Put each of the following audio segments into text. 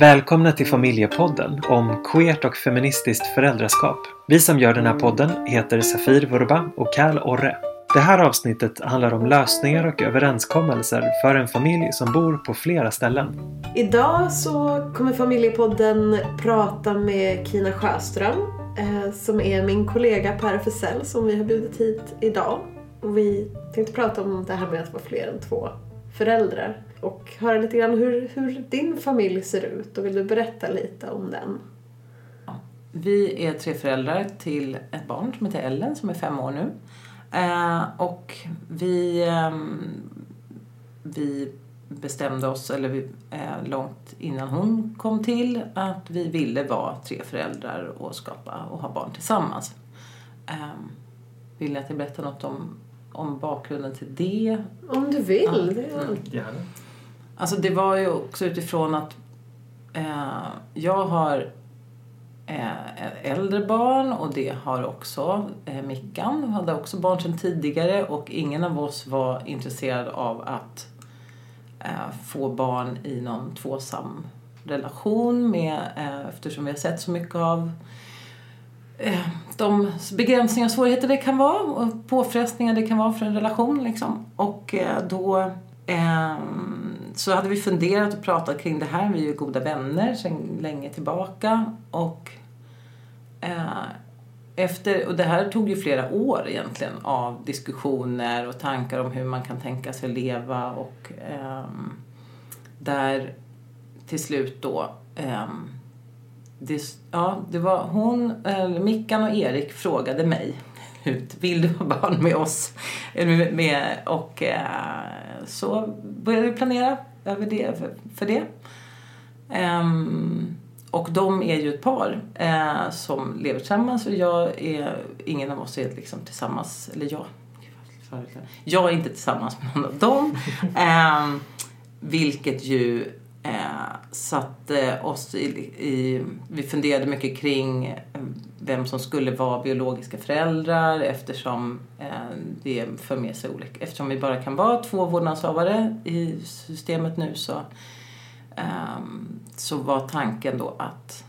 Välkomna till Familjepodden om queert och feministiskt föräldraskap. Vi som gör den här podden heter Safir Vurba och Kal Orre. Det här avsnittet handlar om lösningar och överenskommelser för en familj som bor på flera ställen. Idag så kommer Familjepodden prata med Kina Sjöström eh, som är min kollega på RFSL som vi har bjudit hit idag. Och vi tänkte prata om det här med att vara fler än två föräldrar och höra lite grann hur, hur din familj ser ut och vill du berätta lite om den? Vi är tre föräldrar till ett barn som heter Ellen som är fem år nu. Eh, och vi, eh, vi bestämde oss, eller vi, eh, långt innan hon kom till, att vi ville vara tre föräldrar och skapa och ha barn tillsammans. Ehm, vill ni att jag berättar något om, om bakgrunden till det? Om du vill. Ja. Mm. Gärna. Alltså det var ju också utifrån att eh, jag har eh, äldre barn och det har också eh, Mickan. hade också barn sedan tidigare och ingen av oss var intresserad av att eh, få barn i någon tvåsam relation med, eh, eftersom vi har sett så mycket av eh, de begränsningar och svårigheter det kan vara och påfrestningar det kan vara för en relation. Liksom. Och eh, då Ehm, så hade vi funderat och pratat kring det här. Vi är ju goda vänner sedan länge tillbaka. Och, eh, efter, och det här tog ju flera år egentligen av diskussioner och tankar om hur man kan tänka sig leva och eh, där till slut då eh, det, ja, det var hon, eh, Mickan och Erik frågade mig ut. Vill du ha barn med oss? Eh, med, och eh, så började vi planera över det, för, det. Um, och de är ju ett par eh, som lever tillsammans och jag är, ingen av oss är liksom tillsammans, eller jag, jag är inte tillsammans med någon av dem. eh, vilket ju eh, satte oss i, i, vi funderade mycket kring eh, vem som skulle vara biologiska föräldrar eftersom eh, det för med sig olika, eftersom vi bara kan vara två vårdnadshavare i systemet nu så, ehm, så var tanken då att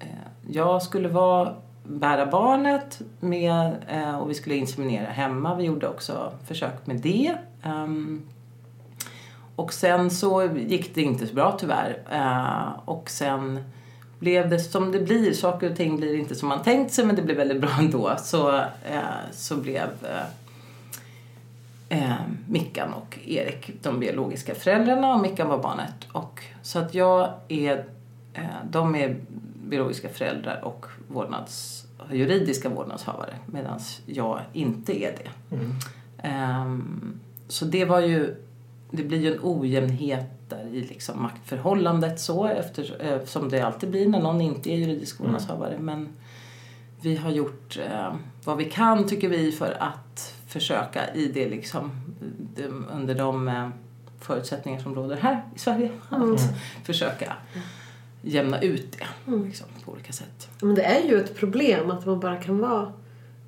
eh, jag skulle vara bära barnet med, eh, och vi skulle inseminera hemma. Vi gjorde också försök med det. Um, och sen så gick det inte så bra tyvärr. Uh, och sen blev det som det blir. Saker och ting blir inte som man tänkt sig men det blev väldigt bra ändå. Så, uh, så blev uh, Mickan och Erik de biologiska föräldrarna och Mickan var barnet. Och, så att jag är, de är biologiska föräldrar och vårdnads, juridiska vårdnadshavare medan jag inte är det. Mm. Um, så det var ju det blir ju en ojämnhet där i liksom maktförhållandet så efter, eh, som det alltid blir när någon inte är juridisk mm. vårdnadshavare. Mm. Men vi har gjort eh, vad vi kan tycker vi för att försöka i det liksom de, under de eh, förutsättningar som råder här i Sverige. Mm. Att försöka jämna ut det mm. liksom, på olika sätt. Men det är ju ett problem att man bara kan vara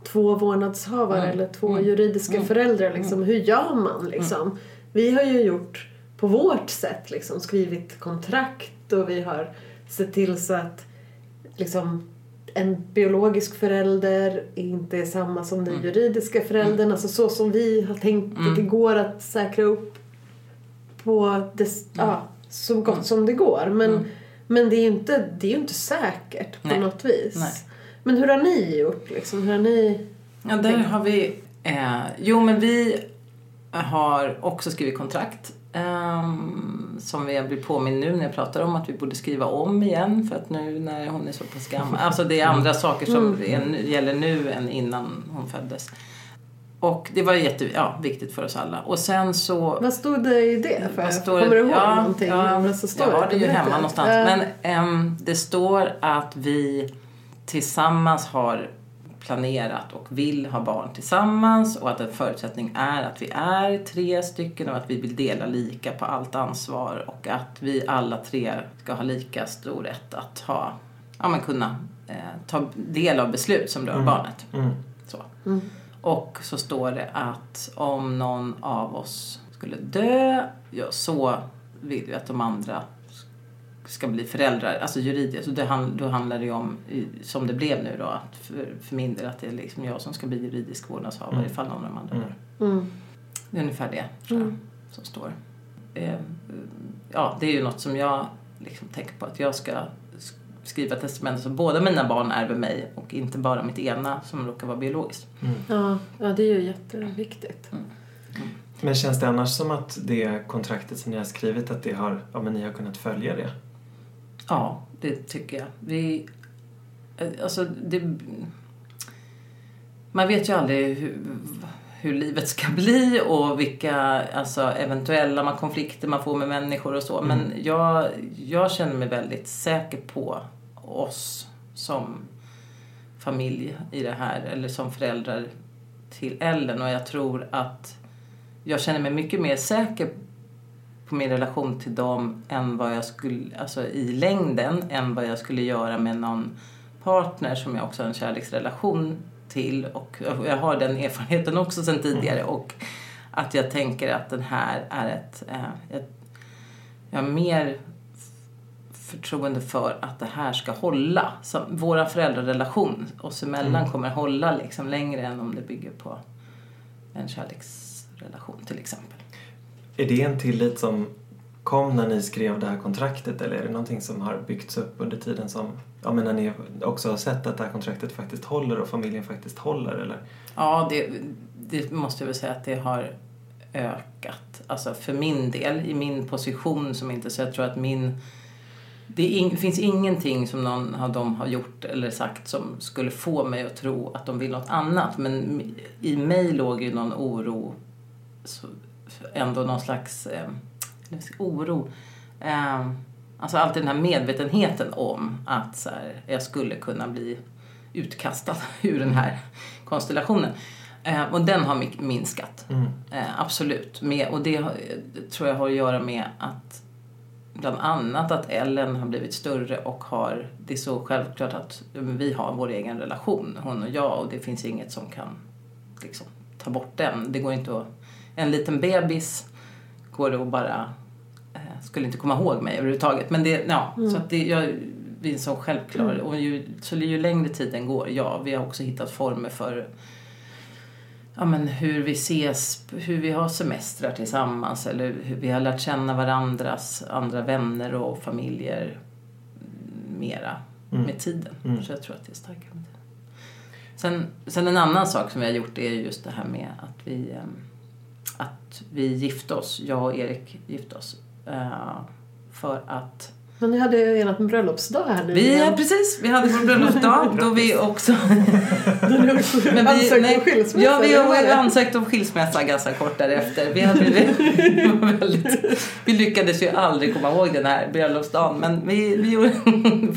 två vårdnadshavare mm. eller två mm. juridiska föräldrar. Liksom. Hur gör man liksom? Vi har ju gjort på vårt sätt, liksom skrivit kontrakt och vi har sett till så att liksom en biologisk förälder inte är samma som den mm. juridiska föräldern. Mm. Alltså så som vi har tänkt mm. att det går att säkra upp på det, mm. ja, så gott mm. som det går. Men, mm. men det är ju inte, det är inte säkert på Nej. något vis. Nej. Men hur har ni gjort liksom? Hur har ni Ja, där har vi... Eh, jo, men vi har också skrivit kontrakt. Um, som jag blir påminn nu när jag pratar om att vi borde skriva om igen för att nu när hon är så pass gammal. Alltså det är andra saker som mm. är, gäller nu än innan hon föddes. Och det var jätte, ja, viktigt för oss alla. Och sen så... Vad stod det i det? För? Står, Kommer du ihåg ja, någonting? Ja, så står jag har det ju hemma någonstans. Men um, det står att vi tillsammans har planerat och vill ha barn tillsammans och att en förutsättning är att vi är tre stycken och att vi vill dela lika på allt ansvar och att vi alla tre ska ha lika stor rätt att ha, ja, men kunna eh, ta del av beslut som rör mm. barnet. Mm. Så. Mm. Och så står det att om någon av oss skulle dö, ja, så vill vi att de andra ska bli föräldrar, alltså juridiskt. Och det, hand- då handlar det ju om, som det blev nu då, att för, för min del att det är liksom jag som ska bli juridisk vårdnadshavare Mm. ifall någon av de andra Mm. dör. Mm. Det är ungefär det tror jag, Mm. som står. Eh, ja, det är ju något som jag liksom tänker på att jag ska sk- skriva testamente så båda mina barn ärver mig och inte bara mitt ena som råkar vara biologiskt. Mm. Ja, ja, det är ju jätteviktigt. Men känns det annars som att det kontraktet som ni har skrivit, att det har, ja, men ni har kunnat följa det? Ja, det tycker jag. Vi, eh, alltså det, man vet ju aldrig hur, hur livet ska bli och vilka alltså, eventuella konflikter man får med människor och så. Mm. Men jag, jag känner mig väldigt säker på oss som familj i det här, eller som föräldrar till Ellen. Och jag tror att jag känner mig mycket mer säker på min relation till dem än vad jag skulle, alltså i längden, än vad jag skulle göra med någon partner som jag också har en kärleksrelation till. Och jag har den erfarenheten också sedan tidigare. Och att jag tänker att den här är ett... Eh, jag, jag har mer förtroende för att det här ska hålla. Så våra föräldrarelation oss emellan Mm. kommer hålla liksom längre än om det bygger på en kärleksrelation till exempel. Är det en tillit som kom när ni skrev det här kontraktet eller är det någonting som har byggts upp under tiden som, ja men när ni också har sett att det här kontraktet faktiskt håller och familjen faktiskt håller eller? Ja, det, det måste jag väl säga att det har ökat. Alltså för min del, i min position som inte så jag tror att min... Det in, finns ingenting som någon av dem har gjort eller sagt som skulle få mig att tro att de vill något annat. Men i mig låg ju någon oro, ändå någon slags eh, oro. Eh, alltså alltid den här medvetenheten om att så här, jag skulle kunna bli utkastad ur den här konstellationen. Eh, och den har mi- minskat. Mm. Eh, absolut. Med, och det har, tror jag har att göra med att bland annat att Ellen har blivit större och har, det är så självklart att vi har vår egen relation, hon och jag, och det finns inget som kan liksom, ta bort den. Det går inte att, en liten bebis går det att bara, eh, skulle inte komma ihåg mig överhuvudtaget. Men det, ja, så att det, jag, vi är en sån självklar, och ju, så ju längre tiden går, ja, vi har också hittat former för ja, men hur vi ses, hur vi har semestrar tillsammans eller hur vi har lärt känna varandras andra vänner och familjer mera Mm. med tiden. Mm. Så jag tror att det är starkare med tiden. Sen, sen en annan sak som vi har gjort är just det här med att vi, ehm, att vi gifte oss, jag och Erik gifte oss. eh, för att Men ni hade ju ert bröllopsdag här nu. vi, ja, precis, vi hade vår bröllopsdag då vi också Men Men vi, ansökte nej, om skilsmässa. Ja, vi eller vad var har det? ansökt om skilsmässa ganska kort därefter. Vi, hade, vi, väldigt, vi lyckades ju aldrig komma ihåg den här bröllopsdagen men vi, vi gjorde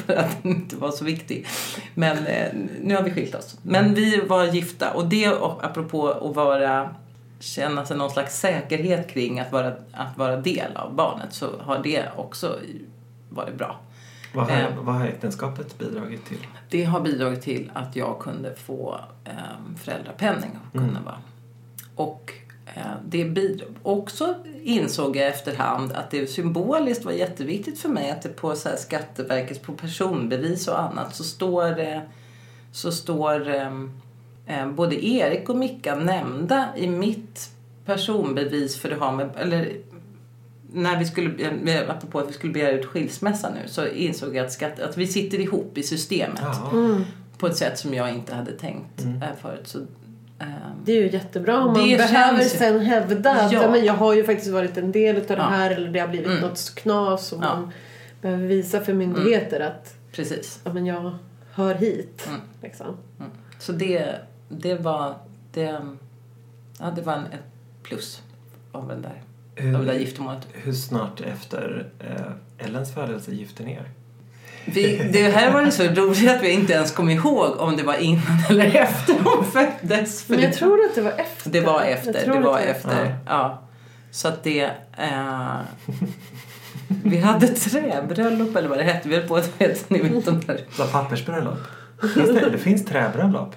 för att den inte var så viktig. Men eh, nu har vi skilt oss. Men vi var gifta och det apropå att vara känna sig någon slags säkerhet kring att vara, att vara del av barnet så har det också varit bra. Vad har, Eh. vad har äktenskapet bidragit till? Det har bidragit till att jag kunde få eh, föräldrapenning och kunna Mm. vara. Och eh, det bidrog. Också insåg jag efterhand att det symboliskt var jätteviktigt för mig att det på så här, Skatteverkets på personbevis och annat så står det så står eh, eh, både Erik och Micka nämnda i mitt personbevis för det har med, eller när vi skulle, eh, apropå att vi skulle begära ut skilsmässa nu så insåg jag att, skatt, att vi sitter ihop i systemet. Mm. på ett sätt som jag inte hade tänkt Mm. eh, förut. Så, ehm, Det är ju jättebra om man Det behöver känns ju- sen hävda att Ja. men jag har ju faktiskt varit en del av det Ja. här eller det har blivit Mm. något knas och Ja. man behöver visa för myndigheter att precis. ja, men jag hör hit. Mm. Liksom. Mm. Så det, det var det, ja, det var en, ett plus av, den där, av det där Hur, giftermålet. hur snart efter eh, Ellens födelse gifte ni er? Vi, det här var det så roligt att vi inte ens kom ihåg om det var innan eller efter hon föddes. För Men jag det- tror att det var efter. Det var efter. Det var efter. Ja. Ja. Så att det... Eh, vi hade träbröllop eller vad det hette. Vi höll på att vet, ni vet de där. Pappersbröllop? Finns det, det finns träbröllop?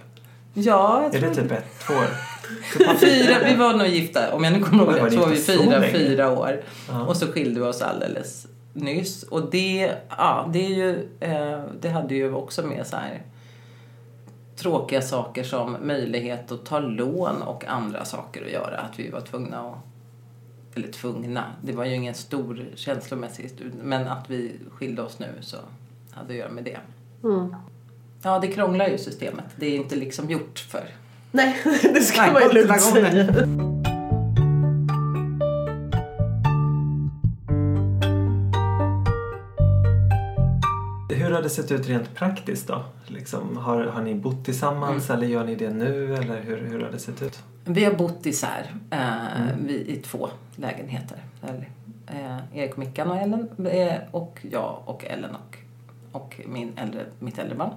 Ja, jag Är tror det typ ett, två år? Fyra, vi var nog gifta, om jag nu kommer ihåg rätt, så var vi fyra, fyra år. Ja. Och så skilde vi oss alldeles nyss. Och det, ja, det, är ju, eh, det hade ju också med så här tråkiga saker som möjlighet att ta lån och andra saker att göra. Att vi var tvungna att eller tvungna, det var ju ingen stor känslomässigt, men att vi skilde oss nu så hade att göra med det. Mm. Ja, det krånglar ju systemet. Det är inte liksom gjort för... Nej, det ska Nej, man ju lugnt säga. Hur har det sett ut rent praktiskt då? Liksom, har, har ni bott tillsammans eller gör ni det nu? Eller hur, hur har det sett ut? Vi har bott isär eh, vi, i två lägenheter. Eller, eh, Erik och Mickan och Ellen eh, och jag och Ellen och, och min äldre, mitt äldre barn.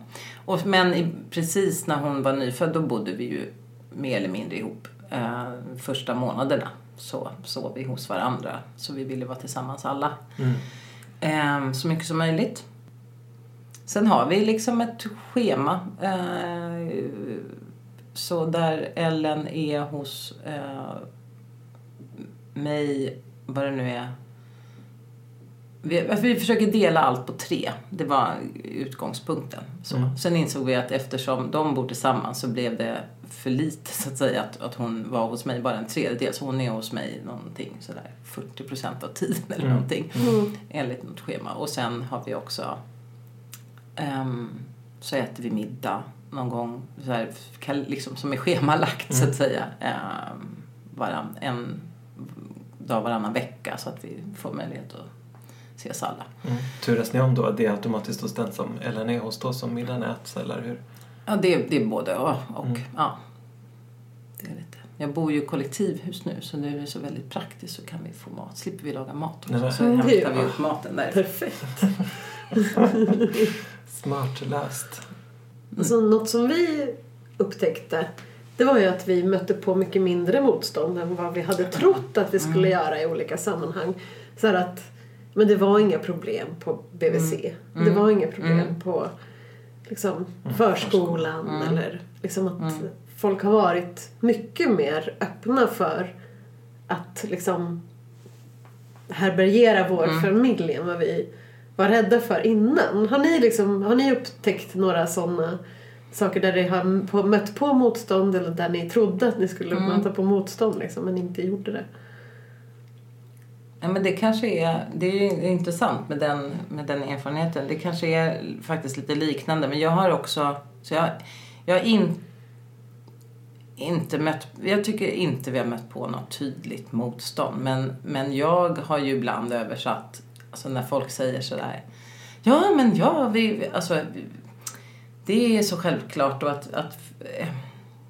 Och, men precis när hon var nyfödd då bodde vi ju mer eller mindre ihop. Eh, första månaderna så sov vi hos varandra. Så vi ville vara tillsammans alla. Mm. Eh, så mycket som möjligt. Sen har vi liksom ett schema. Eh, så där Ellen är hos eh, mig, vad det nu är. Vi, alltså vi försöker dela allt på tre. Det var utgångspunkten. Så. Mm. Sen insåg vi att eftersom de bor tillsammans så blev det för lite så att säga att, att hon var hos mig bara en tredjedel. Så hon är hos mig någonting sådär 40 procent av tiden eller Mm. någonting. Mm. Enligt något schema. Och sen har vi också ehm, så äter vi middag någon gång så här, liksom, som är schemalagt så att säga. Um, varann, en dag varannan vecka så att vi får möjlighet att ses alla. Mm. Turas ni om då? Det är automatiskt hos den som Ellen är hos då som middagen äts eller hur? Ja, det, det är både och. och Mm. ja, det är lite. Jag bor ju i kollektivhus nu så nu är det så väldigt praktiskt så kan vi få mat. Slipper vi laga mat Nej, också. men- Så Mm, är hämtar vi upp maten där. Perfekt. Smart löst. Alltså, något som vi upptäckte det var ju att vi mötte på mycket mindre motstånd än vad vi hade trott att vi skulle göra i olika sammanhang. Så här att, men det var inga problem på BVC. Det var inga problem på liksom, förskolan. Eller liksom att folk har varit mycket mer öppna för att liksom härbärgera vår familj än vad vi var rädda för innan. Har ni, liksom, har ni upptäckt några sådana saker där ni har mött på motstånd eller där ni trodde att ni skulle möta på motstånd liksom, men inte gjorde det? Ja, men det kanske är, det är intressant med den, med den erfarenheten. Det kanske är faktiskt lite liknande. Men jag har också, så jag, jag har in, inte mött, jag tycker inte vi har mött på något tydligt motstånd. Men, men jag har ju ibland översatt, alltså när folk säger sådär, ja men ja, vi, alltså, det är så självklart och att, att, eh,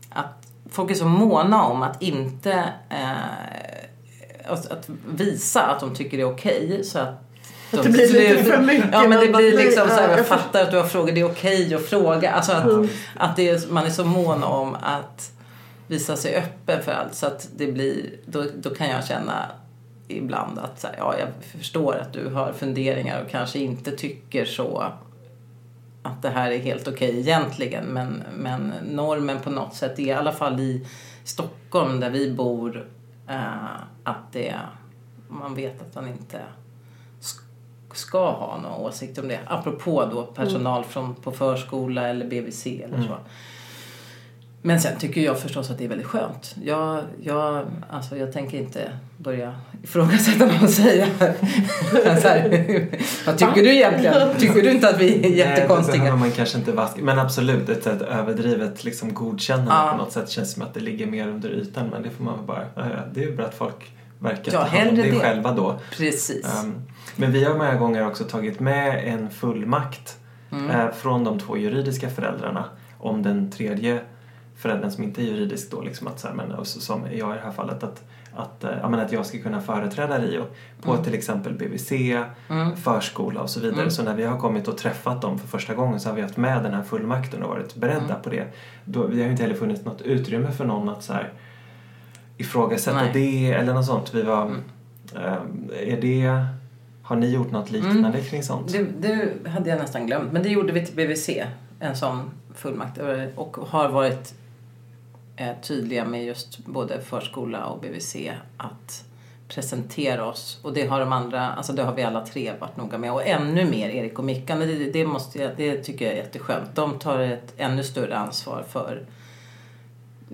att folk är så måna om att inte eh, att, visa att de tycker det är okej så att de Att det blir lite för mycket, Ja men det blir liksom så här, ja, jag jag fattar att du har frågat, det är okej att fråga. Alltså att, Mm. att det är, man är så mån om att visa sig öppen för allt så att det blir, då, då kan jag känna ibland att så här, ja, jag förstår att du har funderingar och kanske inte tycker så att det här är helt okej egentligen men, men normen på något sätt i alla fall i Stockholm där vi bor eh, att det, man vet att man inte sk- ska ha någon åsikt om det. Apropå då personal från, på förskola eller BVC eller så. Men sen tycker jag förstås att det är väldigt skönt. Jag, jag, alltså jag tänker inte börja ifrågasätta någon och säga så här, Vad tycker du egentligen? Tycker du inte att vi är Nej, det jättekonstiga? behöver man kanske inte vaska. Men absolut, ett, ett överdrivet liksom godkännande Ja. på något sätt känns som att det ligger mer under ytan. Men det får man väl bara, ja, det är ju bra att folk verkar Ja, ta hand om det det. själva då. Precis. Um, men vi har många gånger också tagit med en fullmakt Mm. eh, från de två juridiska föräldrarna om den tredje föräldern som inte är juridisk då, liksom att så här, men, och så- som jag i det här fallet, att, att, eh, ja, men att jag ska kunna företräda Rio på till exempel BVC, Mm. förskola och så vidare. Mm. Så när vi har kommit och träffat dem för första gången så har vi haft med den här fullmakten och varit beredda Mm. på det. Då, vi har ju inte heller funnits något utrymme för någon att så här, ifrågasätta Nej. det eller något sånt. Vi var, Mm. ehm, är det, har ni gjort något liknande kring sånt? Det, det hade jag nästan glömt. Men det gjorde vi till BVC. En sån fullmakt. Och har varit eh, tydliga med just både förskola och BVC att presentera oss. Och det har de andra, alltså det har vi alla tre varit noga med. Och ännu mer Erik och Mickan. Det, det, måste jag, det tycker jag är jätteskönt. De tar ett ännu större ansvar för,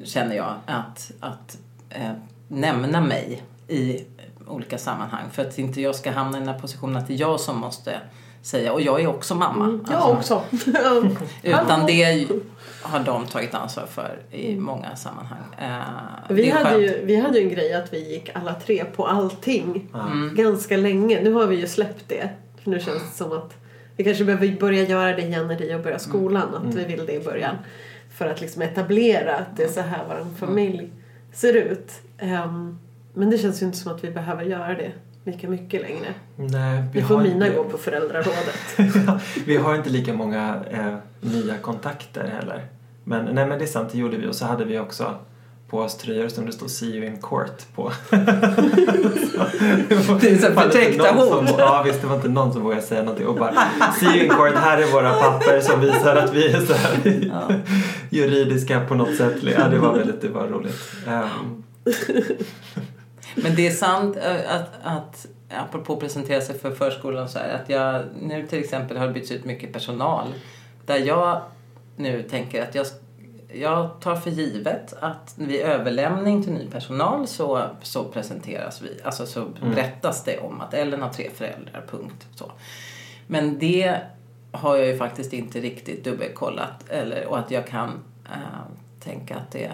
känner jag, att, att eh, nämna mig i olika sammanhang. För att inte jag ska hamna i den här positionen att det är jag som måste säga, och jag är också mamma. Mm, jag alltså, också. utan det har de tagit ansvar för i många sammanhang. Eh, vi, hade skönt. ju, vi hade ju en grej att vi gick alla tre på allting Mm. ganska länge. Nu har vi ju släppt det. För nu känns det som att vi kanske behöver börja göra det igen när Rio börjar skolan. Att vi vill det i början. För att liksom etablera att det är så här vår familj ser ut. Ehm, men det känns ju inte som att vi behöver göra det lika mycket längre. Nej, Nu får har mina inte- gå på föräldrarådet. vi har inte lika många eh, nya kontakter heller. Men, nej men det är sant, det gjorde vi. Och så hade vi också på oss tröjor som det stod See you in court på. Det är så Det inte förtäckta hot. Ja visst, det var inte någon som vågade säga någonting. Och bara See you in court, här är våra papper som visar att vi är så här juridiska på något sätt. Ja, det var väldigt, det var roligt. Ehm, Men det är sant eh, att, att apropå att presentera sig för förskolan så här, att jag nu till exempel har bytts ut mycket personal där jag nu tänker att jag, jag tar för givet att vid överlämning till ny personal så, så presenteras vi, alltså så berättas det om att Ellen har tre föräldrar, punkt. Så. Men det har jag ju faktiskt inte riktigt dubbelkollat eller, och att jag kan eh, tänka att det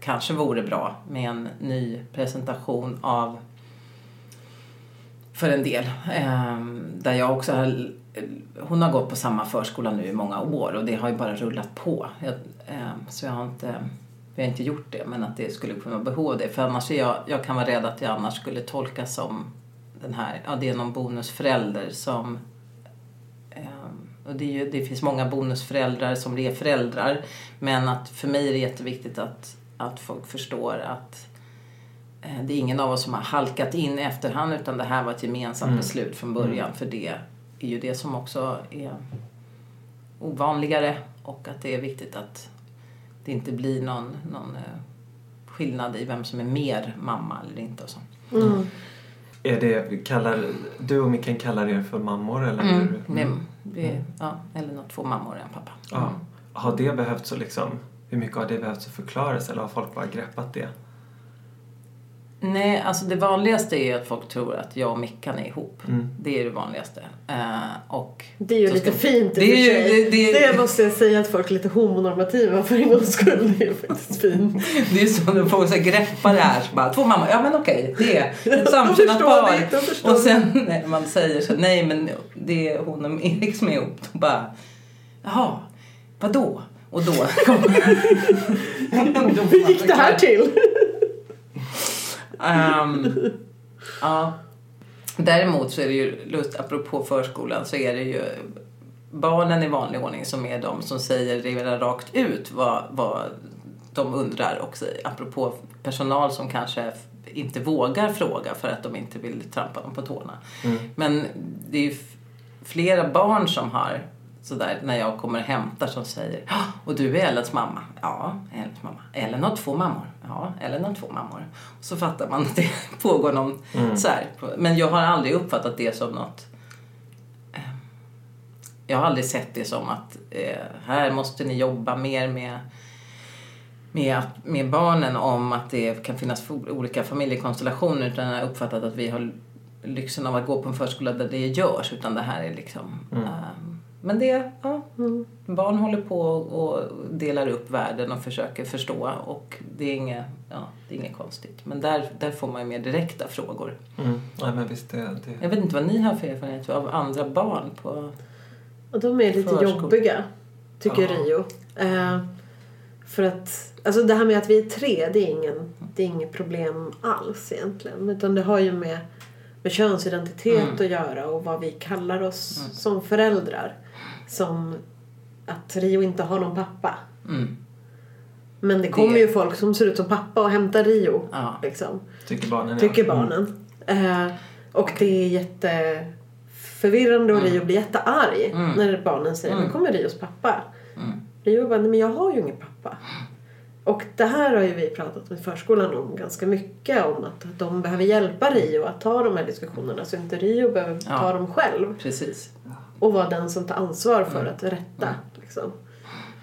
kanske vore bra med en ny presentation av för en del. Ehm, där jag också har, hon har gått på samma förskola nu i många år och det har ju bara rullat på. Jag, ehm, så jag har inte, vi har inte gjort det men att det skulle kunna vara behov av det. För annars är jag, jag kan vara rädd att jag annars skulle tolkas som den här, ja det är någon bonusförälder som ehm, och det, är ju, det finns många bonusföräldrar som är föräldrar. Men att för mig är det jätteviktigt att, att folk förstår att eh, det är ingen av oss som har halkat in i efterhand utan det här var ett gemensamt beslut från början. För det är ju det som också är ovanligare och att det är viktigt att det inte blir någon, någon eh, skillnad i vem som är mer mamma eller inte. Och så. Mm. är det, kallar, du och Mikael kallar er för mammor eller? Mm. hur? Vi, vi, ja, eller något, två mammor och en pappa. Ja. Har det behövt så liksom, hur mycket har det behövt så förklaras eller har folk bara greppat det? Nej, alltså det vanligaste är ju att folk tror att jag och Mickan är ihop. Mm. Det är det vanligaste. Eh, och Det är ju lite ska- fint i Det är ju- det- det- det måste jag säga att folk är lite homonormativa för en gångs skull. Det är faktiskt fint. Det är så när folk så här greppar det här. Så bara, Två mammor, ja men okej, det är ett samkönat par. det, Och sen när man säger så, nej men det är hon och Erik som är ihop. Då bara, jaha, vadå? Och då kommer... Hur gick det här till? Ehm, ja. Däremot så är det ju, lust, apropå förskolan, så är det ju barnen i vanlig ordning som är de som säger redan rakt ut vad, vad de undrar. Säger, apropå personal som kanske inte vågar fråga för att de inte vill trampa dem på tårna. Men det är ju flera barn som har sådär när jag kommer och hämtar som säger "Ja, och du är Ellens mamma? Ja, Ellens mamma. Ellen har två mammor. Ja, Ellen har två mammor. Och så fattar man att det pågår någon så här. Men jag har aldrig uppfattat det som något eh, jag har aldrig sett det som att eh, här måste ni jobba mer med med, med barnen om att det kan finnas olika familjekonstellationer utan jag har uppfattat att vi har lyxen av att gå på en förskola där det görs utan det här är liksom ehm, men det, ja, barn håller på och delar upp världen och försöker förstå och det är inget, ja, det är inget konstigt. Men där, där får man ju mer direkta frågor. Mm. Nej men visst, det, det... Jag vet inte vad ni har för erfarenhet av andra barn på... Och de är lite Förskola. jobbiga, tycker Ja. Rio. Eh, för att, alltså det här med att vi är tre, det är, ingen, det är inget problem alls egentligen. Utan det har ju med, med könsidentitet Mm. att göra och vad vi kallar oss som föräldrar. Som att Rio inte har någon pappa. Mm. Men det kommer Det- ju folk som ser ut som pappa och hämtar Rio. Ja. Liksom. Tycker barnen ja. Tycker Mm. barnen. Eh, och det är jätteförvirrande och Mm. Rio blir jättearg Mm. när barnen säger Mm. nu kommer Rios pappa. Mm. Rio bara, nej men jag har ju ingen pappa. Och det här har ju vi pratat med förskolan om ganska mycket om att de behöver hjälpa Rio att ta de här diskussionerna så inte Rio behöver Ja. ta dem själv Precis. Och vara den som tar ansvar för Mm. att rätta. Liksom.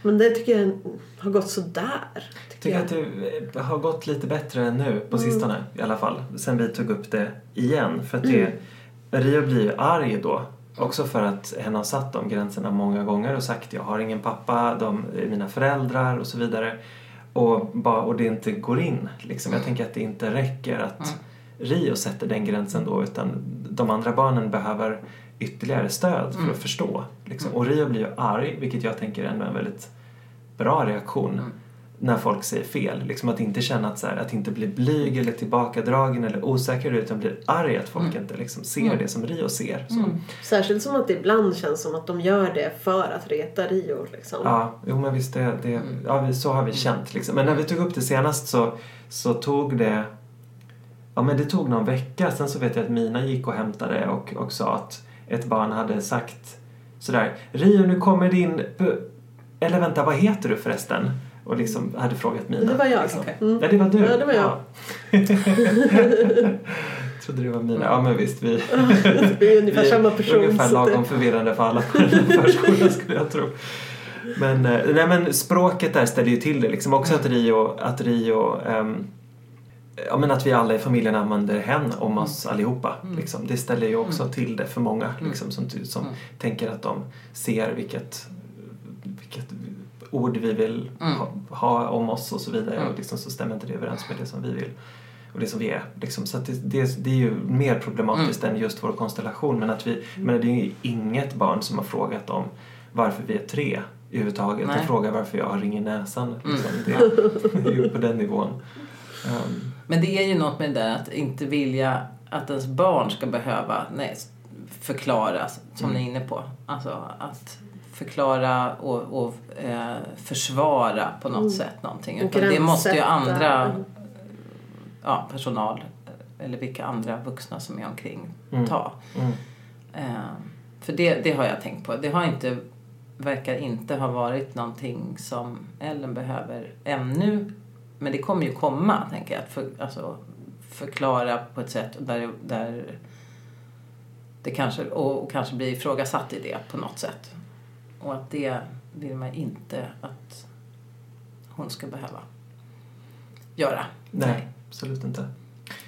Men det tycker jag har gått sådär. Jag Tycker tycker jag. att det har gått lite bättre nu på Mm. sistone i alla fall. Sen vi tog upp det igen. För att det, Rio blir ju arg då. Också för att henne har satt de gränserna många gånger och sagt jag har ingen pappa, de är mina föräldrar och så vidare. Och, bara, och det inte går in. Liksom. Jag tänker att det inte räcker att Mm. Rio sätter den gränsen då utan de andra barnen behöver ytterligare stöd för Mm. att förstå. Liksom. Och Rio blir ju arg, vilket jag tänker är en väldigt bra reaktion Mm. när folk säger fel. Liksom att inte känna att, så här, att inte bli blyg eller tillbakadragen eller osäker utan blir arg att folk Mm. inte liksom ser Mm. det som Rio ser. Mm. Särskilt som att det ibland känns som att de gör det för att reta Rio. Liksom. Ja, jo men visst det, det, Mm. ja, vi- så har vi känt liksom. Men när vi tog upp det senast så, så tog det Ja men det tog någon vecka, sen så vet jag att Mina gick och hämtade och, och sa att ett barn hade sagt sådär Rio nu kommer din... Eller vänta, vad heter du förresten? Och liksom hade frågat Mina. Det var jag. Liksom. Okej. Mm. Ja, det var du. Ja, det var jag. Ja. Trodde det var Mina. Ja men visst, vi... Vi är ungefär vi samma person. Ungefär att det- lagom förvirrande för alla på förskolan skulle jag tro. Men, eh, nej, men språket där ställer ju till det liksom. Också att Rio, att Rio ehm, Ja men att vi alla i familjen använder hen om oss allihopa. Mm. Liksom. Det ställer ju också till det för många Mm. liksom, som, som Mm. tänker att de ser vilket, vilket ord vi vill Mm. ha, ha om oss och så vidare Mm. och liksom, så stämmer inte det överens med det som vi vill och det som vi är. Liksom. Så det, det, det är ju mer problematiskt Mm. än just vår konstellation men att vi, men det är ju inget barn som har frågat om varför vi är tre överhuvudtaget. De frågar varför jag har ring i näsan. Mm. Liksom. Det, det är ju på den nivån. Um, Men det är ju något med det där att inte vilja att ens barn ska behöva nej, förklara, som Mm. ni är inne på. Alltså att förklara och, och eh, försvara på något Mm. sätt någonting. Utan det måste ju andra ja, personal eller vilka andra vuxna som är omkring Mm. ta. mm. Eh, för det, det har jag tänkt på. Det har inte, verkar inte ha varit någonting som Ellen behöver ännu. Men det kommer ju komma, tänker jag. Att för, alltså, förklara på ett sätt där, där det kanske, och, och kanske blir ifrågasatt i det på något sätt. Och att det vill man inte att hon ska behöva göra. Nej, absolut inte.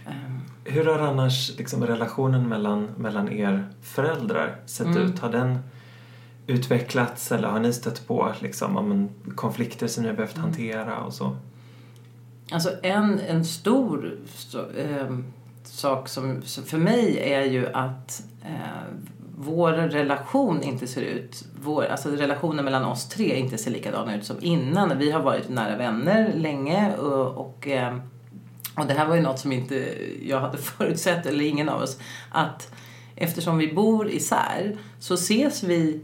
Ehm, Hur har annars liksom, relationen mellan, mellan er föräldrar sett Mm. ut? Har den utvecklats eller har ni stött på liksom, men, konflikter som ni har behövt Mm. hantera och så? Alltså en, en stor så, ehm, sak som, som för mig är ju att eh, vår relation inte ser ut, vår, alltså relationen mellan oss tre inte ser likadan ut som innan. Vi har varit nära vänner länge och, och, ehm, och det här var ju något som inte jag hade förutsett, eller ingen av oss, att eftersom vi bor isär så ses vi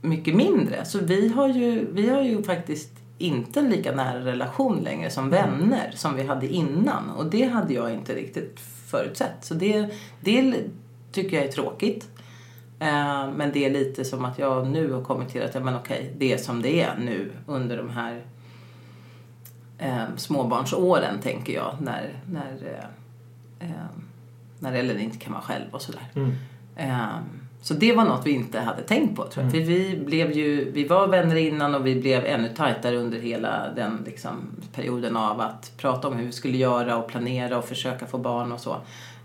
mycket mindre. Så vi har ju, vi har ju faktiskt inte en lika nära relation längre som vänner som vi hade innan. Och det hade jag inte riktigt förutsett. Så det, det tycker jag är tråkigt. Eh, Men det är lite som att jag nu har kommit till att ja, men okej, det är som det är nu under de här eh, småbarnsåren tänker jag. När, när, eh, eh, när Ellen inte kan vara själv och sådär. Mm. Så det var något vi inte hade tänkt på tror jag. För vi, blev ju, vi var vänner innan och vi blev ännu tajtare under hela den liksom, perioden av att prata om hur vi skulle göra och planera och försöka få barn och så.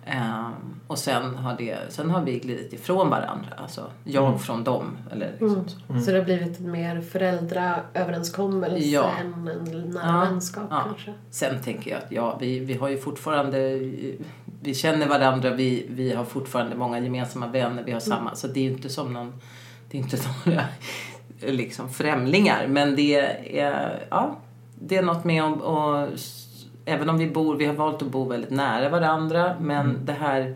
Ehm, och sen har, det, sen har vi glidit ifrån varandra. Alltså jag Mm. från dem. Eller liksom Mm. så. Så det har blivit mer föräldraöverenskommelse Ja. än en nära Ja. vänskap Ja. kanske. Sen tänker jag att ja, vi, vi har ju fortfarande, vi känner varandra, vi, vi har fortfarande många gemensamma vänner, vi har samma, så det är ju inte som någon, det är inte några liksom främlingar, men det är, ja, det är något med att, och, även om vi bor, vi har valt att bo väldigt nära varandra, men det här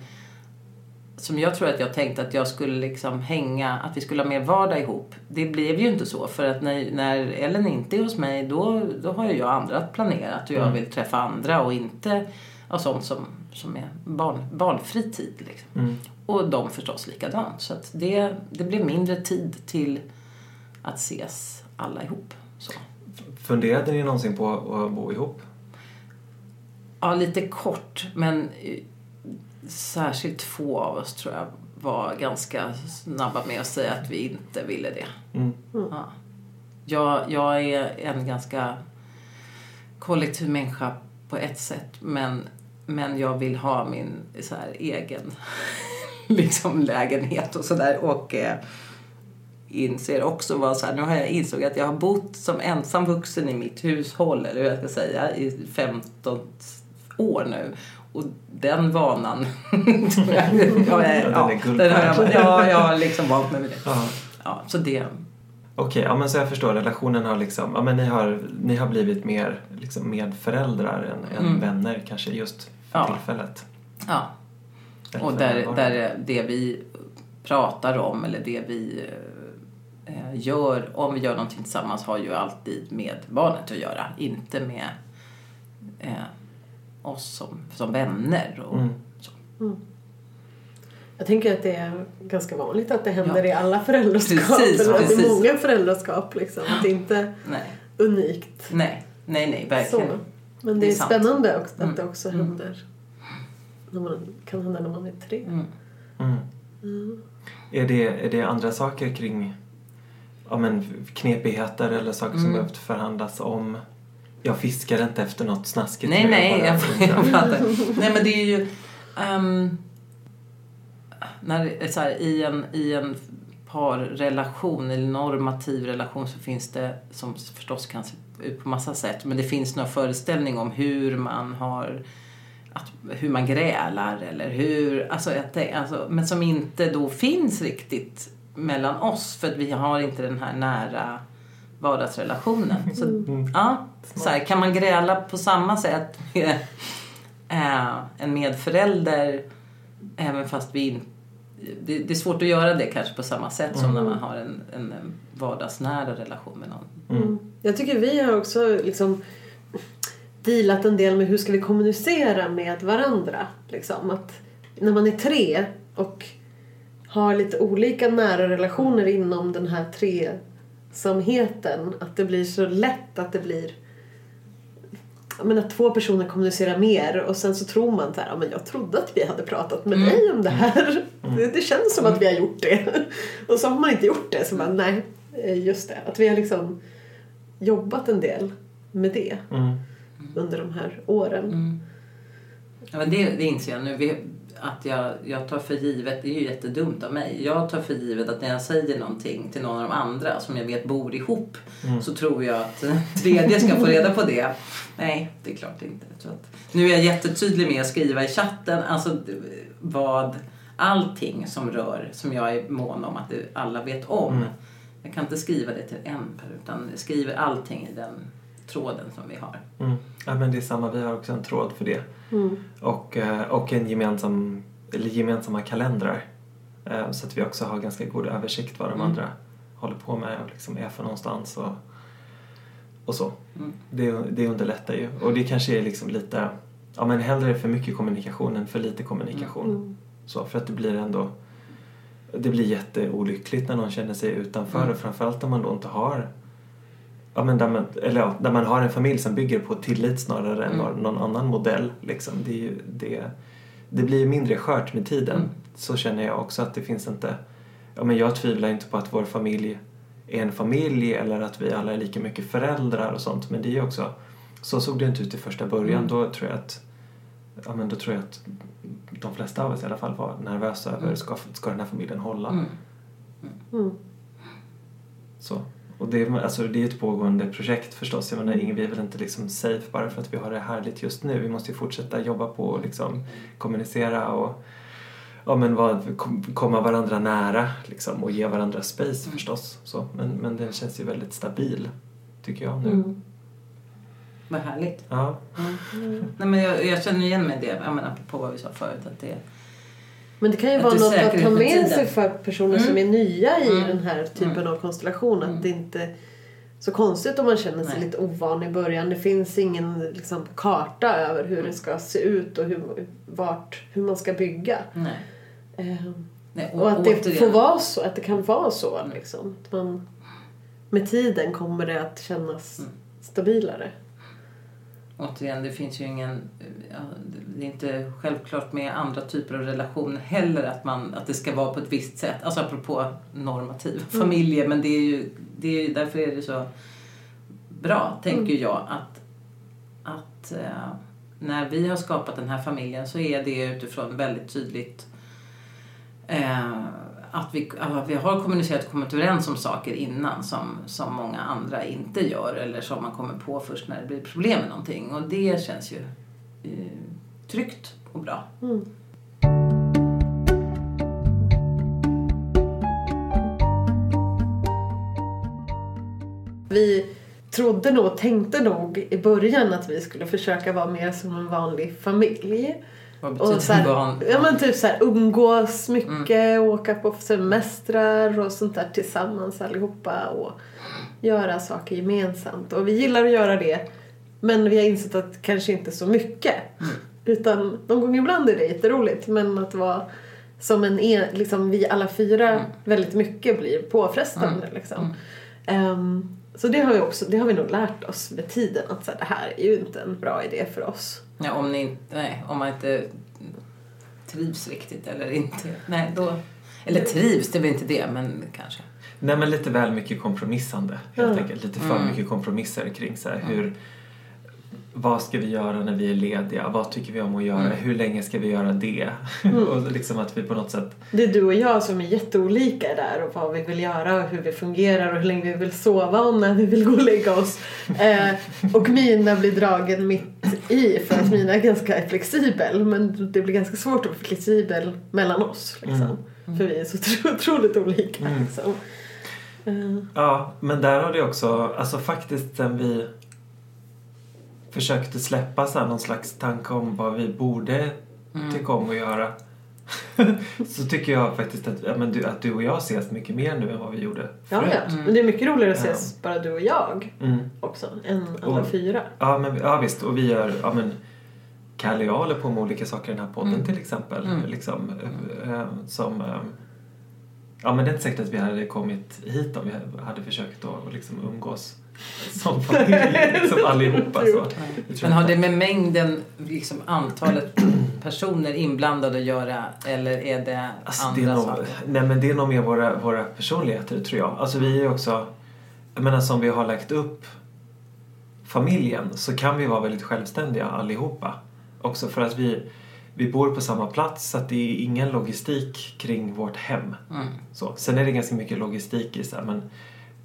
som jag tror att jag tänkte att jag skulle liksom hänga, att vi skulle ha mer vardag ihop. Det blev ju inte så för att när, när Ellen inte är hos mig då, då har ju jag andra planerat och jag Mm. vill träffa andra och inte ja, sånt som, som är barn, barnfri tid. Liksom. Mm. Och de förstås likadant. Så att det, det blev mindre tid till att ses alla ihop. Så. Funderade ni någonsin på att bo ihop? Ja, lite kort, men eh, särskilt två av oss tror jag var ganska snabba med att säga att vi inte ville det. Mm. Ja. Jag, jag är en ganska kollektiv människa på ett sätt, men, men jag vill ha min så här, egen liksom, lägenhet och sådär. Och eh, inser också vad så här, nu har jag insåg att jag har bott som ensam vuxen i mitt hushåll, eller hur jag ska säga, i 15 år nu. Och den vanan, tror jag, ja, ja, ja, den har jag, ja, jag har liksom vant mig vid det. Ja. Ja, så det, Okej, ja men så jag förstår. Relationen har liksom, ja men ni har, ni har blivit mer liksom medföräldrar än, än Mm. vänner kanske just för Ja. tillfället. ja. Och där, där det vi pratar om eller det vi eh, gör, om vi gör någonting tillsammans, har ju alltid med barnet att göra. Inte med eh, oss som, som vänner. Och, Mm. så. Jag tänker att det är ganska vanligt att det händer Ja. i alla föräldraskap. Precis, eller att det är precis. många föräldraskap. Liksom. Att det inte är Nej, unikt. nej, nej, nej, Så. Men det, Det är sant. spännande också, att Mm. det också Mm. händer. När man, kan hända när man är tre. Mm. Mm. Mm. Är, det, är det andra saker kring ja, men knepigheter eller saker som Mm. behövt förhandlas om? Jag fiskar inte efter något snaskigt. Nej, nej, bara jag, undrar. jag fattar. Nej, men det är ju... ehm, när, så här, i, en, I en parrelation, eller normativ relation, så finns det, som förstås kan se på massa sätt, men det finns någon föreställning om hur man har att, hur man grälar eller hur, alltså, att det, alltså, men som inte då finns riktigt mellan oss för att vi har inte den här nära vardagsrelationen. Så, Mm. ja, så här, kan man gräla på samma sätt med eh, en medförälder även fast vi inte det, det är svårt att göra det kanske på samma sätt som när man har en, en vardagsnära relation med någon. Mm. Jag tycker vi har också liksom dealat en del med hur ska vi kommunicera med varandra. Liksom. Att när man är tre och har lite olika nära relationer inom den här tresamheten att det blir så lätt att det blir menar, att två personer kommunicerar mer och sen så tror man så här, ja, men jag trodde att vi hade pratat med Mm. dig om det här. Det, det känns som att vi har gjort det. Och så har man inte gjort det. Så man, nej, eh, just det. Att vi har liksom jobbat en del med det Mm. under de här åren. Mm. Ja, men det, det inser jag nu. Vi, att jag, jag tar för givet, det är ju jättedumt av mig. Jag tar för givet att när jag säger någonting till någon av de andra som jag vet bor ihop Mm. så tror jag att tredje ska få reda på det. Nej, det är klart inte. Tror att, nu är jag jättetydlig med att skriva i chatten alltså vad allting som rör, som jag är mån om att alla vet om. Mm. Jag kan inte skriva det till en per utan skriver allting i den tråden som vi har. Mm. Ja, men det är samma, vi har också en tråd för det. Mm. Och, eh, och en gemensam, eller gemensamma kalendrar. Eh, Så att vi också har ganska god översikt vad de Mm. andra håller på med och liksom är för någonstans och, och så. Mm. Det, det underlättar ju. Och det kanske är liksom lite, ja men hellre för mycket kommunikation än för lite kommunikation. Mm. Så, för att det blir ändå, det blir jätteolyckligt när någon känner sig utanför Mm. och framförallt om man då inte har Ja, men där, man, eller ja, där man har en familj som bygger på tillit snarare än Mm. någon- annan modell. Liksom. Det, är ju, det, det blir ju mindre skört med tiden. Mm. Så känner jag också att det finns inte... Ja, men jag tvivlar inte på att vår familj är en familj eller att vi alla är lika mycket föräldrar och sånt. Men det är ju också... Så såg det inte ut i första början. Mm. Då tror jag att Ja, men då tror jag att de flesta av oss i alla fall var nervösa över Mm. ska, ska den här familjen hålla. Mm. Mm. Så. Och det, är- alltså, det är ett pågående projekt förstås. Jag menar, Mm. vi är väl inte liksom safe bara för att vi har det härligt just nu. Vi måste ju fortsätta jobba på och liksom kommunicera och ja, men vad, komma varandra nära liksom, och ge varandra space Mm. förstås. Så, men, men den känns ju väldigt stabil tycker jag nu. Mm. Vad härligt. Ja. Mm. Nej, men jag, jag känner igen mig i det, jag menar på vad vi sa förut. Att det, Men det kan ju Att vara något att ta med sig för personer Mm. som är nya i Mm. den här typen Mm. av konstellation. Att Mm. det inte är så konstigt om man känner sig Nej. lite ovan i början. Det finns ingen liksom, karta över hur det ska se ut och hur, vart, hur man ska bygga. nej. Eh, nej och att det återigen. får vara så, att det kan vara så liksom. Att man, med tiden kommer det att kännas Mm. stabilare. Återigen, det finns ju ingen... Ja, det är inte självklart med andra typer av relationer heller att, man, att det ska vara på ett visst sätt. Alltså apropå normativa Mm. familjer. Men det är ju, det är, därför är det så bra, tänker Mm. jag, att, att eh, när vi har skapat den här familjen så är det utifrån väldigt tydligt eh, att vi, att vi har kommunicerat och kommit överens om saker innan som, som många andra inte gör eller som man kommer på först när det blir problem med någonting. Och det känns ju eh, tryggt och bra. Mm. Vi trodde nog tänkte nog i början att vi skulle försöka vara mer som en vanlig familj. Vad Och betyder så här, van? ja men typ så här, umgås mycket, åka på semestrar och sånt där tillsammans allihopa och göra saker gemensamt. Och vi gillar att göra det men vi har insett att kanske inte så mycket. Utan någon gång ibland är det jätteroligt men att vara som en, liksom vi alla fyra väldigt mycket blir påfrestande liksom. Ehm, så det har vi också, det har vi nog lärt oss med tiden att så här, det här är ju inte en bra idé för oss. Ja, om, ni nej, om man inte trivs riktigt eller inte. Nej, då, eller trivs, det är väl inte det, men kanske. Nej men lite väl mycket kompromissande helt Ja. enkelt. Lite för Mm. mycket kompromisser kring så här, hur vad ska vi göra när vi är lediga? Vad tycker vi om att göra? Mm. Hur länge ska vi göra det? och liksom att vi på något sätt... Det är du och jag som är jätteolika där och vad vi vill göra och hur vi fungerar och hur länge vi vill sova och när vi vill gå och lägga oss. Eh, och Mina blir dragen mitt i för att Mina är ganska flexibel men det blir ganska svårt att vara flexibel mellan oss liksom. För vi är så otro- otroligt olika Mm. liksom. Eh, Ja, men där har det också, alltså faktiskt sen vi försökte släppa så här någon slags tanke om vad vi borde Mm. tycka om att göra. så tycker jag faktiskt att, ja, men du, att du och jag ses mycket mer nu än vad vi gjorde ja, förut. ja. Men det är mycket roligare att Ja. ses bara du och jag Mm. också än alla Och- fyra. Ja, men, ja visst, och vi gör, ja men Kalle och jag håller på med olika saker i den här podden Mm. till exempel. Mm. Liksom, eh, som, eh, ja men det är inte säkert att vi hade kommit hit om vi hade försökt att liksom umgås som familj, liksom allihopa. Så. Men har det med mängden, liksom antalet personer inblandade att göra eller är det Alltså, andra det är nog, saker? nej men det är nog mer våra, våra personligheter tror jag. Alltså vi är också, jag menar som vi har lagt upp familjen så kan vi vara väldigt självständiga allihopa. Också för att vi, vi bor på samma plats så att det är ingen logistik kring vårt hem. Mm. Så. Sen är det ganska mycket logistik i så här, men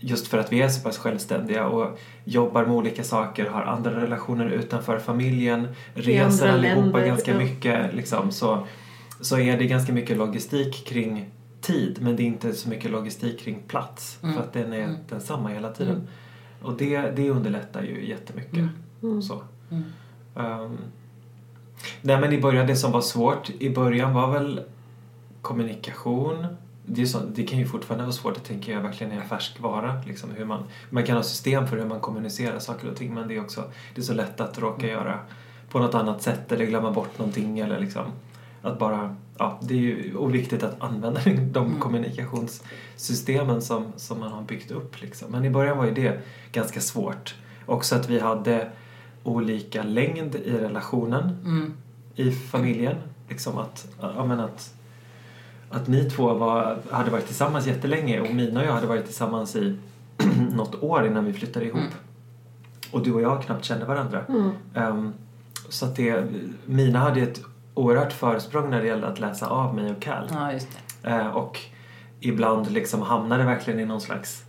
just för att vi är så pass självständiga och jobbar med olika saker, har andra relationer utanför familjen, reser allihopa länder, ganska ja. mycket liksom, så, så är det ganska mycket logistik kring tid men det är inte så mycket logistik kring plats Mm. för att den är Mm. densamma hela tiden. Mm. Och det, det underlättar ju jättemycket. Mm. Mm. Så. Mm. Ehm, nej men i början, det som var svårt i början var väl kommunikation. Det, så, det kan ju fortfarande vara svårt, det tänker jag verkligen är en färskvara. Liksom, hur man, man kan ha system för hur man kommunicerar saker och ting men det är också det är så lätt att råka göra på något annat sätt eller glömma bort någonting eller liksom att bara, ja, det är ju oviktigt att använda de Mm. kommunikationssystemen som, som man har byggt upp liksom. Men i början var ju det ganska svårt. Också att vi hade olika längd i relationen Mm. i familjen. Liksom att, ja, men att, att ni två var, hade varit tillsammans jättelänge och Mina och jag hade varit tillsammans i något år innan vi flyttade ihop. Mm. Och du och jag knappt kände varandra. Mm. Ehm, så att det, Mina hade ett oerhört försprång när det gällde att läsa av mig och Cal. Ja. Eh, och ibland liksom hamnade verkligen i någon slags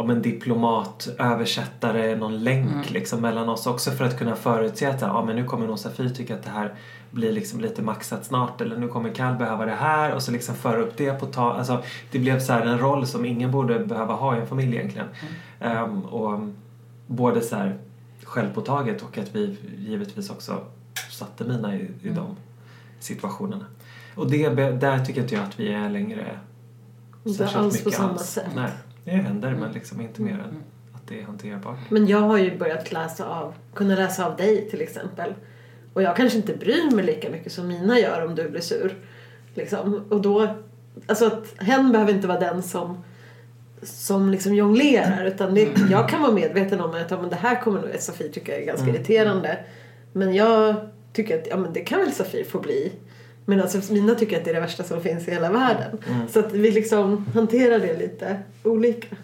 ja, men diplomat, översättare, någon länk Mm. liksom mellan oss också för att kunna förutse att ja, men nu kommer nog Safir tycka att det här blir liksom lite maxat snart eller nu kommer Cal behöva det här och så liksom föra upp det på tal. Alltså, det blev så här en roll som ingen borde behöva ha i en familj egentligen. Ehm, och både så här självpåtaget och att vi givetvis också satte mina i, i Mm. de situationerna. Och det, där tycker inte jag att vi är längre Inte alls på samma sätt. Nej, det händer men Mm. liksom inte mer än Mm. att det är hanterbart. Men jag har ju börjat läsa av, kunna läsa av dig till exempel. Och jag kanske inte bryr mig lika mycket som mina gör om du blir sur. Liksom. Och då, alltså att hen behöver inte vara den som som liksom jonglerar utan det, jag kan vara medveten om att ja, men det här kommer nog Safir tycka är ganska irriterande. Men jag tycker att ja, men det kan väl Safir få bli. Men alltså mina tycker att det är det värsta som finns i hela världen. Så att vi liksom hanterar det lite olika.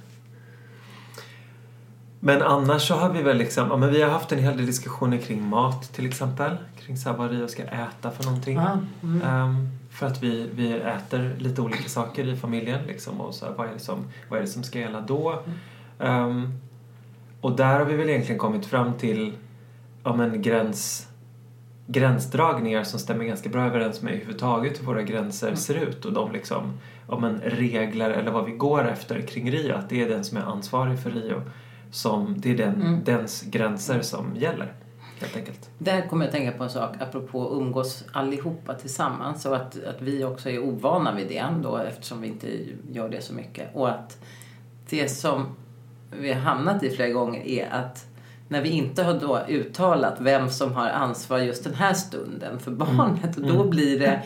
Men annars så har vi väl liksom, ja men vi har haft en hel del diskussioner kring mat till exempel. Kring så här vad Rio ska äta för någonting. Ja, mm. Ehm, för att vi, vi äter lite olika saker i familjen liksom och så här, vad, är det som, vad är det som ska gälla då? Ehm, och där har vi väl egentligen kommit fram till ja, men gräns, gränsdragningar som stämmer ganska bra överens med överhuvudtaget hur våra gränser ser ut och de liksom, ja, men regler eller vad vi går efter kring Rio. Att det är den som är ansvarig för Rio. Som, det är den, Mm. dens gränser som gäller helt enkelt. Där kommer jag att tänka på en sak apropå att umgås allihopa tillsammans och att, att vi också är ovana vid det då eftersom vi inte gör det så mycket. Och att det som vi har hamnat i flera gånger är att när vi inte har då uttalat vem som har ansvar just den här stunden för barnet. Och då blir det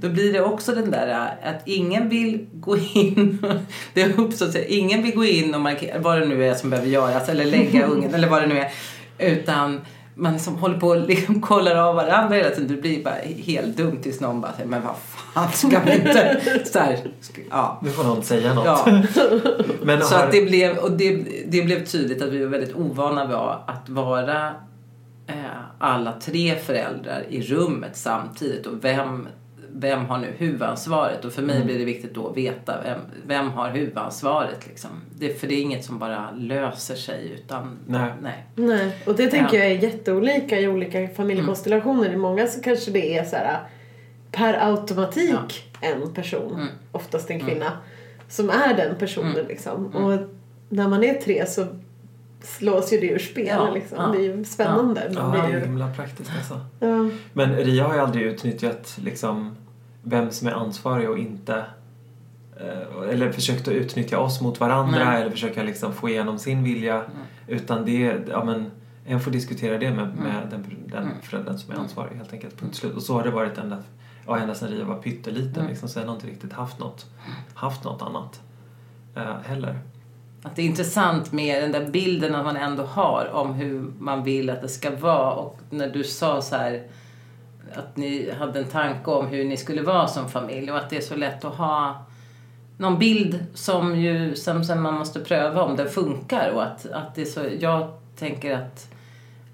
då blir det också den där att ingen vill gå in. Det har uppstått ingen vill gå in och markera vad det nu är som behöver göras eller lägga ungen eller vad det nu är. Utan man liksom håller på och liksom kollar av varandra hela tiden. Det blir bara helt dumt tills någon bara säger men vad fan ska vi inte... Så här, ja. Nu får någon säga något. Ja. Men Så har- att det blev, och det, det blev tydligt att vi var väldigt ovana vid att vara eh, alla tre föräldrar i rummet samtidigt och vem, vem har nu huvudansvaret? Och för Mm. mig blir det viktigt då att veta vem, vem har huvudansvaret liksom. Det, för det är inget som bara löser sig utan Nej. nej. Nej, och det tänker Ja. jag är jätteolika i olika familjekonstellationer. I många så kanske det är så här per automatik en person, Mm. oftast en kvinna, som är den personen liksom. Och när man är tre så slås ju det ur spel Ja, liksom. ja, Det är ju spännande. Ja, Man det är ju, himla praktiskt alltså. ja. Men Ria har ju aldrig utnyttjat liksom vem som är ansvarig och inte eh, eller försökt att utnyttja oss mot varandra Nej. eller försöka liksom få igenom sin vilja. Utan det ja men en får diskutera det med, med den, den Mm. föräldern som är ansvarig helt enkelt. Punkt slut. Och så har det varit ända, ja, ända sedan Ria var pytteliten Mm. liksom, så har jag nog inte riktigt haft något, haft något annat eh, heller. Att det är intressant med den där bilden att man ändå har om hur man vill att det ska vara. Och när du sa så här att ni hade en tanke om hur ni skulle vara som familj och att det är så lätt att ha någon bild som ju som sen man måste pröva om den funkar och att, att det är så, jag tänker att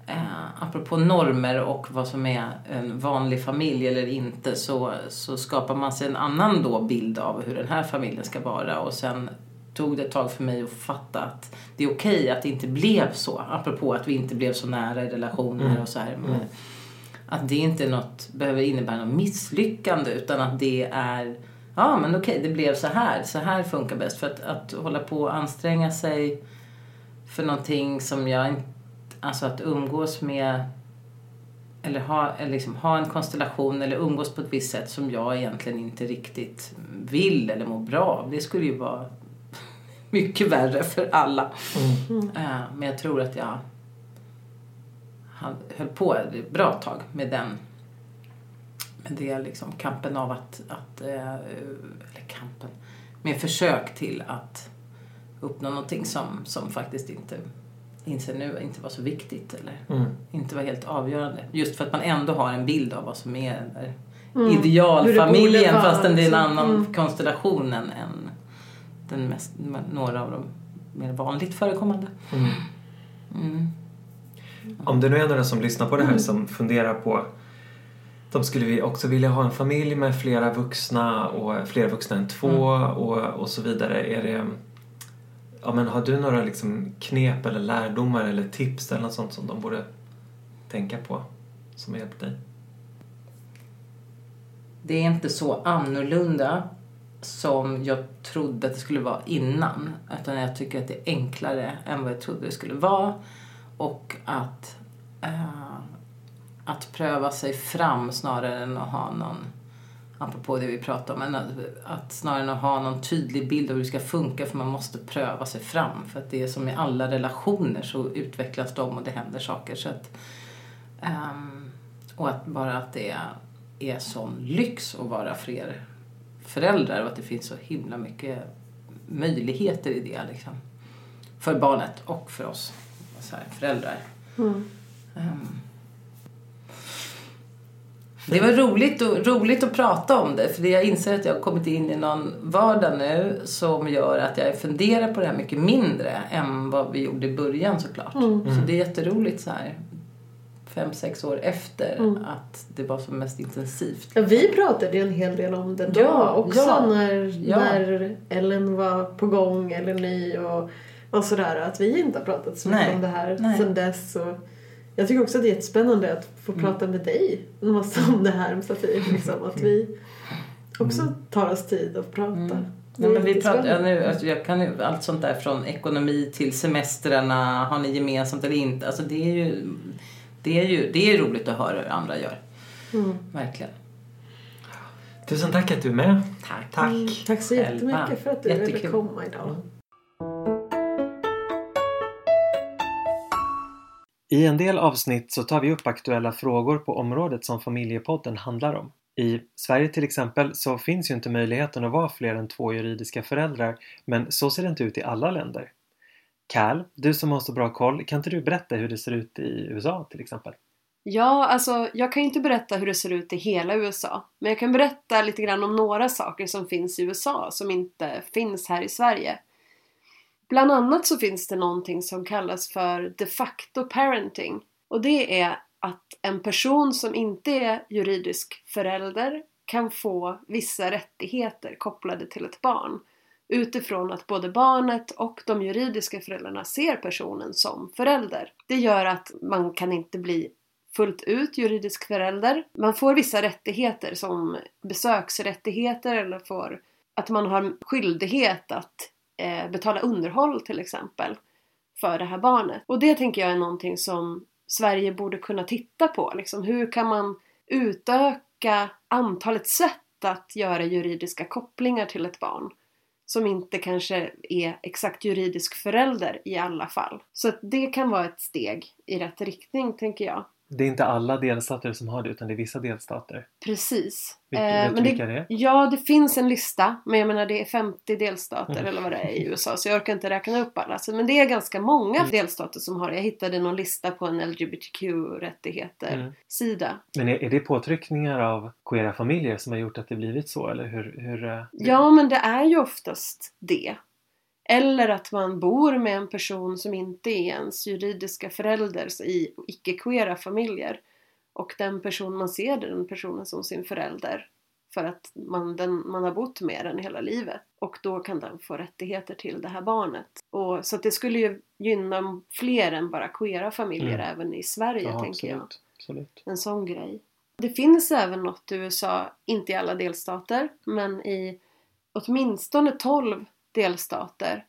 eh, apropå normer och vad som är en vanlig familj eller inte så, så skapar man sig en annan då bild av hur den här familjen ska vara och sen tog det ett tag för mig att fatta att det är okej att det inte blev så. Apropå att vi inte blev så nära i relationer och så här. Men Att det inte något, behöver innebära något misslyckande utan att det är Ja men okej, det blev så här. Så här funkar bäst. För att, att hålla på och anstränga sig för någonting som jag inte... Alltså att umgås med eller ha, eller liksom ha en konstellation eller umgås på ett visst sätt som jag egentligen inte riktigt vill eller mår bra av. Det skulle ju vara mycket värre för alla. Eh, Men jag tror att jag han höll på ett bra tag med den med det liksom kampen av att, att eh, eller kampen med försök till att uppnå någonting som, som faktiskt inte inser nu inte var så viktigt eller Mm. inte var helt avgörande. Just för att man ändå har en bild av vad som är den där Mm. Det idealfamiljen vara, fastän det är en liksom. annan Mm. konstellation än, än den mest, några av de mer vanligt förekommande. Mm. Mm. Om det nu är några som lyssnar på det här som funderar på de skulle vi också vilja ha en familj med flera vuxna och flera vuxna än två och, och så vidare. Är det, ja, men har du några liksom knep eller lärdomar eller tips eller något sånt som de borde tänka på som har hjälpt dig? Det är inte så annorlunda som jag trodde att det skulle vara innan. Utan jag tycker att det är enklare än vad jag trodde det skulle vara. Och att, eh, att pröva sig fram snarare än att ha någon, apropå det vi pratade om, men att, att snarare än att ha någon tydlig bild av hur det ska funka för man måste pröva sig fram. För att det är som i alla relationer så utvecklas de och det händer saker. Så att, um, och att bara att det är, är sån lyx att vara fler föräldrar och att det finns så himla mycket möjligheter i det liksom. För barnet och för oss så här, föräldrar. Mm. Ehm. Det var roligt, och, roligt att prata om det för jag inser att jag har kommit in i någon vardag nu som gör att jag funderar på det här mycket mindre än vad vi gjorde i början såklart. Mm. Så det är jätteroligt så här fem, sex år efter Mm. att det var som mest intensivt. Ja, vi pratade en hel del om det då Ja, också ja, när, ja. när Ellen var på gång eller ny och, och sådär. Att vi inte har pratat så mycket Nej, om det här nej. sedan dess. Och jag tycker också att det är jättespännande att få Mm. prata med dig en massa om det här med Safir. Liksom. Att vi också tar oss tid att prata. Mm. Ja, men vi pratar, ja, nu, alltså jag kan ju allt sånt där från ekonomi till semestrarna, har ni gemensamt eller inte. Alltså det är ju, det är ju det är roligt att höra hur andra gör. Mm. Verkligen. Tusen tack att du är med. Tack. Tack. Mm, tack så jättemycket för att du ville komma idag. I en del avsnitt så tar vi upp aktuella frågor på området som familjepodden handlar om. I Sverige till exempel så finns ju inte möjligheten att vara fler än två juridiska föräldrar men så ser det inte ut i alla länder. Cal, du som har så bra koll, kan inte du berätta hur det ser ut i USA till exempel? Ja, alltså jag kan ju inte berätta hur det ser ut i hela USA. Men jag kan berätta lite grann om några saker som finns i USA som inte finns här i Sverige. Bland annat så finns det någonting som kallas för de facto parenting. Och det är att en person som inte är juridisk förälder kan få vissa rättigheter kopplade till ett barn. Utifrån att både barnet och de juridiska föräldrarna ser personen som förälder. Det gör att man kan inte bli fullt ut juridisk förälder. Man får vissa rättigheter som besöksrättigheter eller får att man har skyldighet att eh, betala underhåll till exempel för det här barnet. Och det tänker jag är någonting som Sverige borde kunna titta på. Liksom, hur kan man utöka antalet sätt att göra juridiska kopplingar till ett barn? Som inte kanske är exakt juridisk förälder i alla fall. Så att det kan vara ett steg i rätt riktning tänker jag. Det är inte alla delstater som har det utan det är vissa delstater. Precis. Vilka, Eh, vet du men vilka det, det är? ja, det finns en lista. Men jag menar det är 50 delstater Mm. eller vad det är i USA. Så jag orkar inte räkna upp alla. Så, men det är ganska många Mm. delstater som har det. Jag hittade någon lista på en LGBTQ-rättigheter-sida. Men är, är det påtryckningar av queera familjer som har gjort att det blivit så eller hur? hur eh, Ja, men det är ju oftast det. Eller att man bor med en person som inte är ens juridiska förälder i icke-queera familjer. Och den person man ser den personen som sin förälder. För att man, den, man har bott med den hela livet. Och då kan den få rättigheter till det här barnet. Och, så det skulle ju gynna fler än bara queera familjer Mm. även i Sverige ja, tänker jag absolut, absolut. en sån grej. Det finns även något i USA, inte i alla delstater, men i åtminstone 12 delstater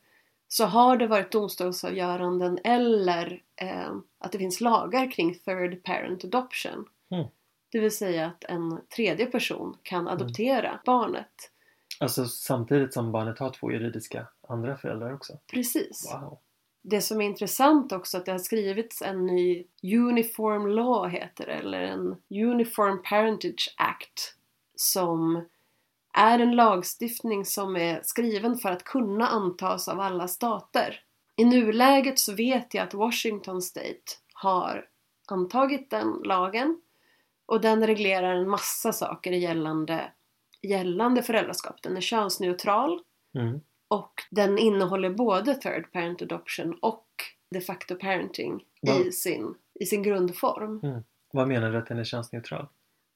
så har det varit domstolsavgöranden eller eh, att det finns lagar kring third parent adoption. Mm. Det vill säga att en tredje person kan adoptera barnet. Alltså samtidigt som barnet har två juridiska andra föräldrar också. Precis. Wow. Det som är intressant också att det har skrivits en ny Uniform Law heter det, eller en Uniform Parentage Act som är en lagstiftning som är skriven för att kunna antas av alla stater. I nuläget så vet jag att Washington State har antagit den lagen och den reglerar en massa saker gällande, gällande föräldraskap. Den är könsneutral Mm. och den innehåller både third parent adoption och de facto parenting Va? i sin, i sin grundform. Vad menar du att den är könsneutral?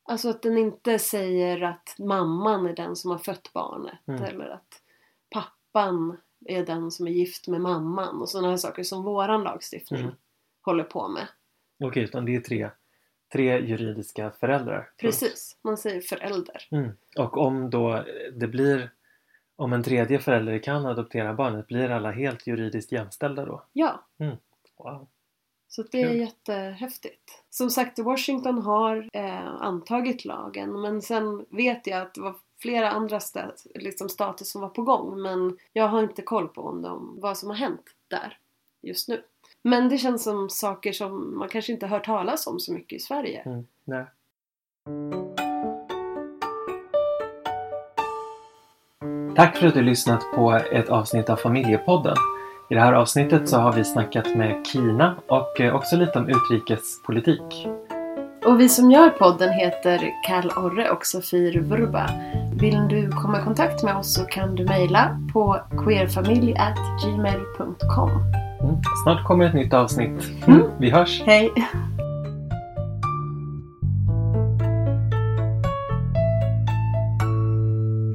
Alltså att den inte säger att mamman är den som har fött barnet Mm. eller att pappan är den som är gift med mamman och sådana här saker som våran lagstiftning Mm. håller på med. Okej, utan det är tre, tre juridiska föräldrar. Precis, man säger förälder. Mm. Och om då det blir om en tredje förälder kan adoptera barnet, blir alla helt juridiskt jämställda då? Ja, Wow. Så det är Kul. jättehäftigt. Som sagt, Washington har eh, antagit lagen men sen vet jag att det var flera andra stä- liksom stater som var på gång men jag har inte koll på om de, vad som har hänt där just nu. Men det känns som saker som man kanske inte hör talas om så mycket i Sverige. Mm. Nej. Tack för att du lyssnat på ett avsnitt av Familjepodden. I det här avsnittet så har vi snackat med Kina och eh, också lite om utrikespolitik. Och vi som gör podden heter Kall Orre och Sofie Vurba. Vill du komma i kontakt med oss så kan du mejla på queerfamilj.gmail.com Mm. Snart kommer ett nytt avsnitt. Mm. Vi hörs! Hej!